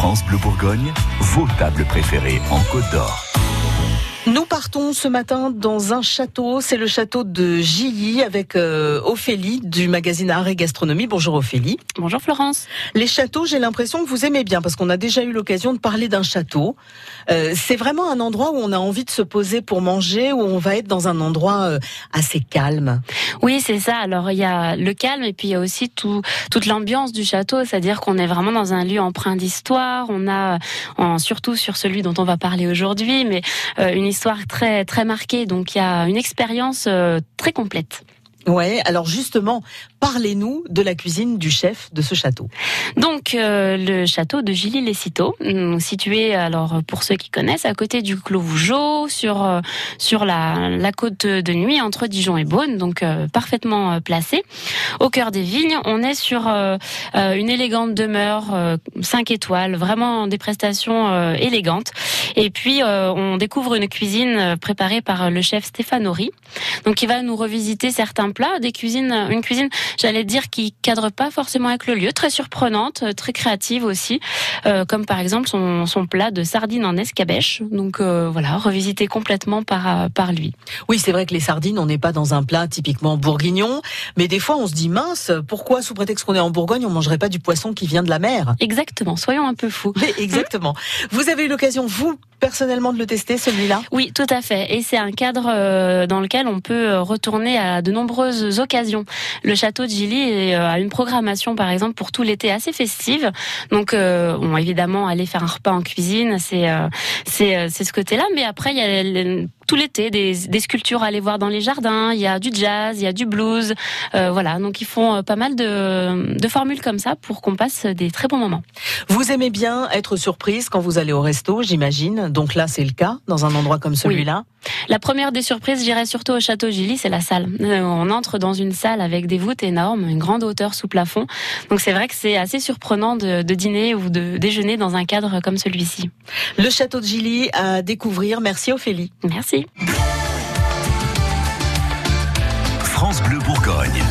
France Bleu Bourgogne, vos tables préférées en Côte d'Or. Nous partons ce matin dans un château, c'est le château de Gilly avec euh, Ophélie du magazine Art et Gastronomie. Bonjour Ophélie. Bonjour Florence. Les châteaux, j'ai l'impression que vous aimez bien parce qu'on a déjà eu l'occasion de parler d'un château. Euh, c'est vraiment un endroit où on a envie de se poser pour manger, où on va être dans un endroit euh, assez calme. Oui, c'est ça. Alors il y a le calme et puis il y a aussi tout, toute l'ambiance du château, c'est-à-dire qu'on est vraiment dans un lieu empreint d'histoire. On a, en, surtout sur celui dont on va parler aujourd'hui, mais une histoire très très marquée. Donc il y a une expérience euh, très complète. Ouais, alors justement, parlez-nous de la cuisine du chef de ce château. Donc euh, le château de Gilly-les-Citeaux, mm, situé alors pour ceux qui connaissent à côté du Clos Vougeot, sur euh, sur la, la côte de nuit entre Dijon et Beaune, donc euh, parfaitement placé. Au cœur des vignes, on est sur une élégante demeure 5 étoiles, vraiment des prestations élégantes. Et puis on découvre une cuisine préparée par le chef Stéphane Horry, donc il va nous revisiter certains plat, des cuisines, une cuisine, j'allais dire, qui cadre pas forcément avec le lieu, très surprenante, euh, très créative aussi, euh, comme par exemple son, son, plat de sardines en escabèche. Donc euh, voilà, revisité complètement par, par lui. Oui, c'est vrai que les sardines, on n'est pas dans un plat typiquement bourguignon, mais des fois on se dit mince, pourquoi sous prétexte qu'on est en Bourgogne, on mangerait pas du poisson qui vient de la mer? Exactement, soyons un peu fous. exactement. Vous avez eu l'occasion, vous, personnellement de le tester, celui-là Oui, tout à fait. Et c'est un cadre euh, dans lequel on peut euh, retourner à de nombreuses occasions. Le château de Gilly euh, a une programmation, par exemple, pour tout l'été assez festive. Donc, on évidemment, aller faire un repas en cuisine, c'est c'est c'est ce côté-là. Mais après, il y a tout l'été des, des, sculptures à aller voir dans les jardins. Il y a du jazz, il y a du blues. voilà, donc ils font pas mal de, de formules comme ça pour qu'on passe des très bons moments. Vous aimez bien être surprise quand vous allez au resto, j'imagine. Donc là, c'est le cas dans un endroit comme celui-là. La première des surprises, j'irai surtout au château Gilly, c'est la salle. Euh, on entre dans une salle avec des voûtes énormes, une grande hauteur sous plafond. Donc c'est vrai que c'est assez surprenant de, de, dîner ou de déjeuner dans un cadre comme celui-ci. Le château de Gilly à découvrir. Merci Ophélie. France Bleu Bourgogne.